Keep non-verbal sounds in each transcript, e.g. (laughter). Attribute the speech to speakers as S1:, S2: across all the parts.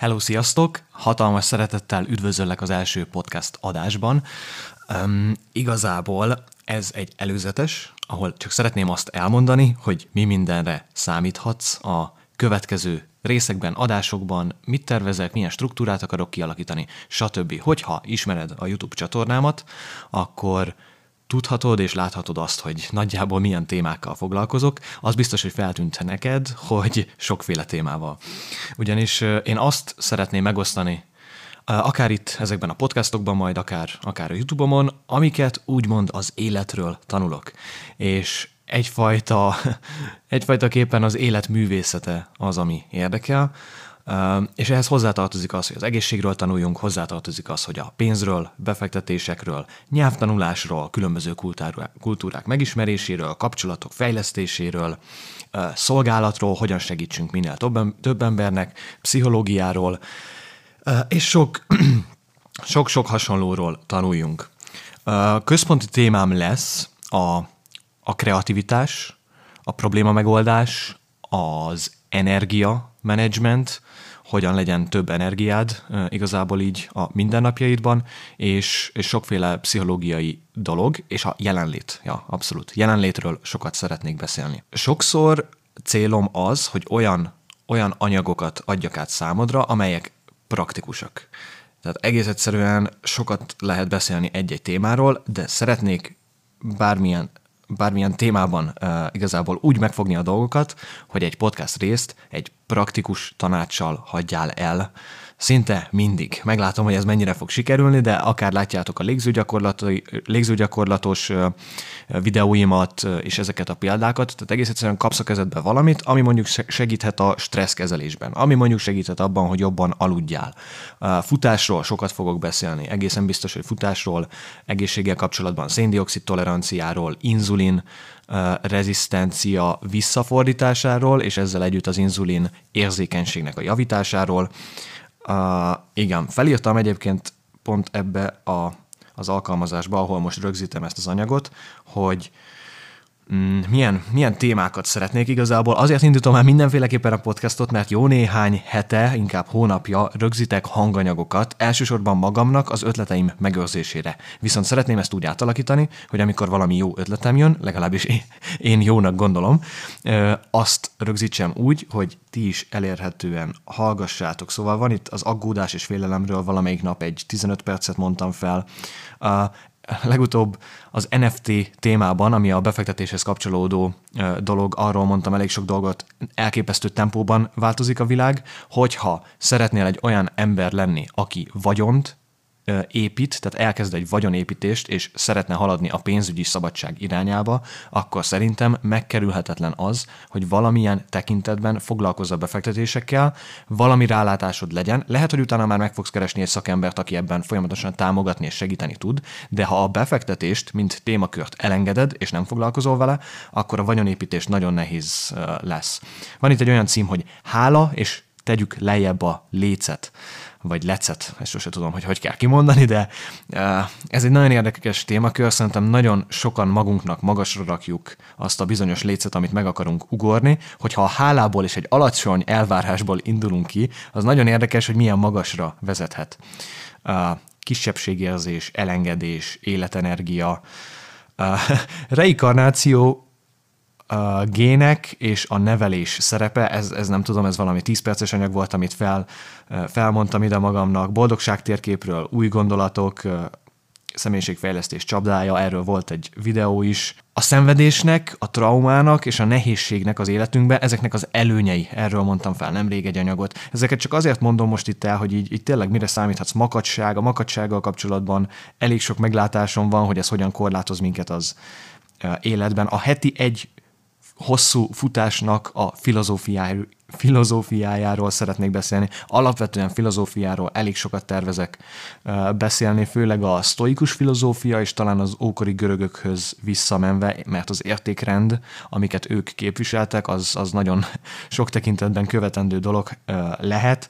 S1: Hello, sziasztok! Hatalmas szeretettel üdvözöllek az első podcast adásban. Um, igazából ez egy előzetes, ahol csak szeretném azt elmondani, hogy mi mindenre számíthatsz a következő részekben, adásokban, mit tervezek, milyen struktúrát akarok kialakítani, stb. Hogyha ismered a YouTube csatornámat, akkor tudhatod és láthatod azt, hogy nagyjából milyen témákkal foglalkozok, az biztos, hogy feltűnt neked, hogy sokféle témával. Ugyanis én azt szeretném megosztani, akár itt ezekben a podcastokban, majd akár, akár a YouTube-omon, amiket úgymond az életről tanulok. És egyfajta, (laughs) egyfajta képen az élet művészete az, ami érdekel, és ehhez hozzátartozik az, hogy az egészségről tanuljunk, hozzátartozik az, hogy a pénzről, befektetésekről, nyelvtanulásról, különböző kultúrák megismeréséről, kapcsolatok fejlesztéséről, szolgálatról, hogyan segítsünk minél több embernek, pszichológiáról, és sok, (clears throat) sok-sok hasonlóról tanuljunk. Központi témám lesz a, a kreativitás, a probléma megoldás, az energia management, hogyan legyen több energiád igazából így a mindennapjaidban, és, és sokféle pszichológiai dolog, és a jelenlét, ja, abszolút, jelenlétről sokat szeretnék beszélni. Sokszor célom az, hogy olyan, olyan anyagokat adjak át számodra, amelyek praktikusak. Tehát egész egyszerűen sokat lehet beszélni egy-egy témáról, de szeretnék bármilyen bármilyen témában uh, igazából úgy megfogni a dolgokat, hogy egy podcast részt egy praktikus tanácssal hagyjál el, szinte mindig. Meglátom, hogy ez mennyire fog sikerülni, de akár látjátok a légzőgyakorlatos videóimat és ezeket a példákat, tehát egész egyszerűen kapsz a kezedbe valamit, ami mondjuk segíthet a stresszkezelésben, ami mondjuk segíthet abban, hogy jobban aludjál. Futásról sokat fogok beszélni, egészen biztos, hogy futásról, egészséggel kapcsolatban széndiokszid toleranciáról, inzulin, rezisztencia visszafordításáról, és ezzel együtt az inzulin érzékenységnek a javításáról, igen, felírtam egyébként pont ebbe a, az alkalmazásba, ahol most rögzítem ezt az anyagot, hogy milyen, milyen témákat szeretnék igazából. Azért indítom el mindenféleképpen a podcastot, mert jó néhány hete, inkább hónapja rögzítek hanganyagokat, elsősorban magamnak az ötleteim megőrzésére. Viszont szeretném ezt úgy átalakítani, hogy amikor valami jó ötletem jön, legalábbis én jónak gondolom, azt rögzítsem úgy, hogy ti is elérhetően hallgassátok. Szóval van itt az aggódás és félelemről valamelyik nap egy 15 percet mondtam fel, legutóbb az NFT témában, ami a befektetéshez kapcsolódó dolog, arról mondtam elég sok dolgot, elképesztő tempóban változik a világ, hogyha szeretnél egy olyan ember lenni, aki vagyont épít, tehát elkezd egy vagyonépítést, és szeretne haladni a pénzügyi szabadság irányába, akkor szerintem megkerülhetetlen az, hogy valamilyen tekintetben foglalkozz a befektetésekkel, valami rálátásod legyen. Lehet, hogy utána már meg fogsz keresni egy szakembert, aki ebben folyamatosan támogatni és segíteni tud, de ha a befektetést, mint témakört elengeded, és nem foglalkozol vele, akkor a vagyonépítés nagyon nehéz lesz. Van itt egy olyan cím, hogy hála, és tegyük lejjebb a lécet vagy lecet, ezt sose tudom, hogy hogy kell kimondani, de ez egy nagyon érdekes témakör, szerintem nagyon sokan magunknak magasra rakjuk azt a bizonyos lécet, amit meg akarunk ugorni, hogyha a hálából és egy alacsony elvárásból indulunk ki, az nagyon érdekes, hogy milyen magasra vezethet. Kisebbségérzés, elengedés, életenergia, (laughs) reinkarnáció gének és a nevelés szerepe, ez, ez nem tudom, ez valami 10 perces anyag volt, amit fel, felmondtam ide magamnak, boldogság térképről, új gondolatok, személyiségfejlesztés csapdája, erről volt egy videó is. A szenvedésnek, a traumának és a nehézségnek az életünkben, ezeknek az előnyei, erről mondtam fel nemrég egy anyagot. Ezeket csak azért mondom most itt el, hogy így, így tényleg mire számíthatsz makacság, a makacsággal kapcsolatban elég sok meglátásom van, hogy ez hogyan korlátoz minket az életben. A heti egy hosszú futásnak a filozófiájáról, filozófiájáról szeretnék beszélni. Alapvetően filozófiáról elég sokat tervezek beszélni, főleg a sztoikus filozófia, és talán az ókori görögökhöz visszamenve, mert az értékrend, amiket ők képviseltek, az, az nagyon (laughs) sok tekintetben követendő dolog lehet.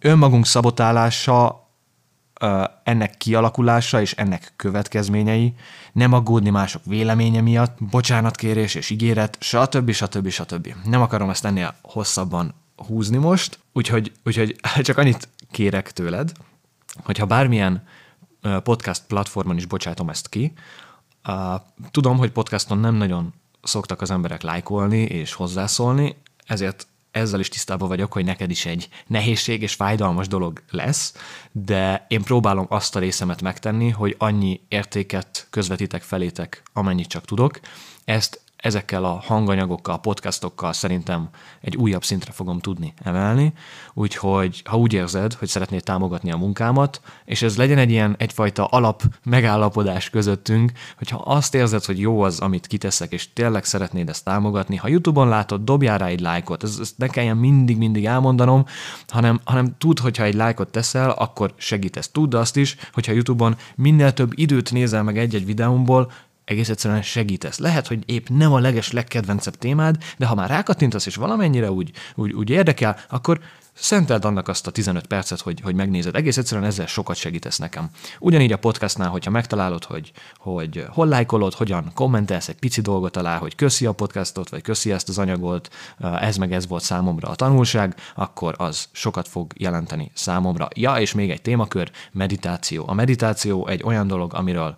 S1: Önmagunk szabotálása ennek kialakulása és ennek következményei, nem aggódni mások véleménye miatt, bocsánatkérés és ígéret, stb. stb. stb. Nem akarom ezt ennél hosszabban húzni most, úgyhogy, úgyhogy (laughs) csak annyit kérek tőled, hogyha bármilyen podcast platformon is bocsátom ezt ki, tudom, hogy podcaston nem nagyon szoktak az emberek lájkolni és hozzászólni, ezért ezzel is tisztában vagyok, hogy neked is egy nehézség és fájdalmas dolog lesz, de én próbálom azt a részemet megtenni, hogy annyi értéket közvetítek felétek, amennyit csak tudok. Ezt ezekkel a hanganyagokkal, podcastokkal szerintem egy újabb szintre fogom tudni emelni, úgyhogy ha úgy érzed, hogy szeretnéd támogatni a munkámat, és ez legyen egy ilyen egyfajta alap megállapodás közöttünk, hogyha azt érzed, hogy jó az, amit kiteszek, és tényleg szeretnéd ezt támogatni, ha YouTube-on látod, dobjál rá egy lájkot, ez, ezt ne kelljen mindig-mindig elmondanom, hanem, hanem tudd, hogyha egy lájkot teszel, akkor segítesz. Tudd azt is, hogyha YouTube-on minél több időt nézel meg egy-egy videómból, egész egyszerűen segítesz. Lehet, hogy épp nem a leges legkedvencebb témád, de ha már rákattintasz és valamennyire úgy, úgy, úgy érdekel, akkor szenteld annak azt a 15 percet, hogy, hogy megnézed. Egész egyszerűen ezzel sokat segítesz nekem. Ugyanígy a podcastnál, hogyha megtalálod, hogy, hogy hol lájkolod, hogyan kommentelsz egy pici dolgot alá, hogy köszi a podcastot, vagy köszi ezt az anyagot, ez meg ez volt számomra a tanulság, akkor az sokat fog jelenteni számomra. Ja, és még egy témakör, meditáció. A meditáció egy olyan dolog, amiről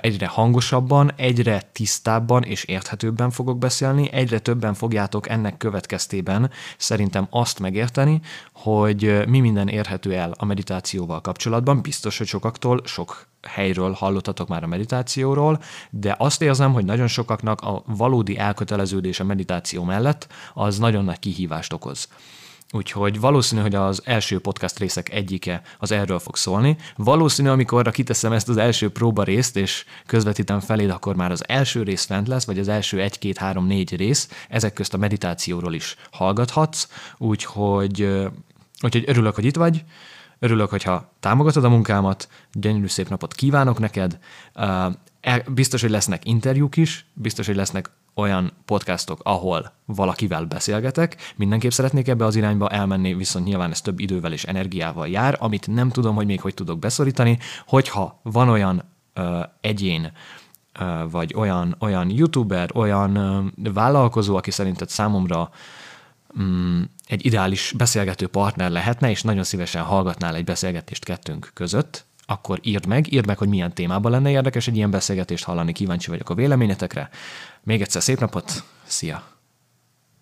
S1: egyre hangosabban, egyre tisztábban és érthetőbben fogok beszélni, egyre többen fogjátok ennek következtében szerintem azt megérteni, hogy mi minden érhető el a meditációval kapcsolatban. Biztos, hogy sokaktól, sok helyről hallottatok már a meditációról, de azt érzem, hogy nagyon sokaknak a valódi elköteleződés a meditáció mellett az nagyon nagy kihívást okoz. Úgyhogy valószínű, hogy az első podcast részek egyike az erről fog szólni. Valószínű, amikor kiteszem ezt az első próba részt, és közvetítem feléd, akkor már az első rész fent lesz, vagy az első egy, két, három, négy rész, ezek közt a meditációról is hallgathatsz, úgyhogy, úgyhogy örülök, hogy itt vagy, örülök, hogyha támogatod a munkámat, gyönyörű szép napot kívánok neked, biztos, hogy lesznek interjúk is, biztos, hogy lesznek olyan podcastok, ahol valakivel beszélgetek. Mindenképp szeretnék ebbe az irányba elmenni, viszont nyilván ez több idővel és energiával jár, amit nem tudom, hogy még hogy tudok beszorítani. Hogyha van olyan ö, egyén, ö, vagy olyan, olyan youtuber, olyan ö, vállalkozó, aki szerinted számomra mm, egy ideális beszélgető partner lehetne, és nagyon szívesen hallgatnál egy beszélgetést kettőnk között, akkor írd meg, írd meg, hogy milyen témában lenne érdekes egy ilyen beszélgetést hallani, kíváncsi vagyok a véleményetekre. Még egyszer szép napot, szia!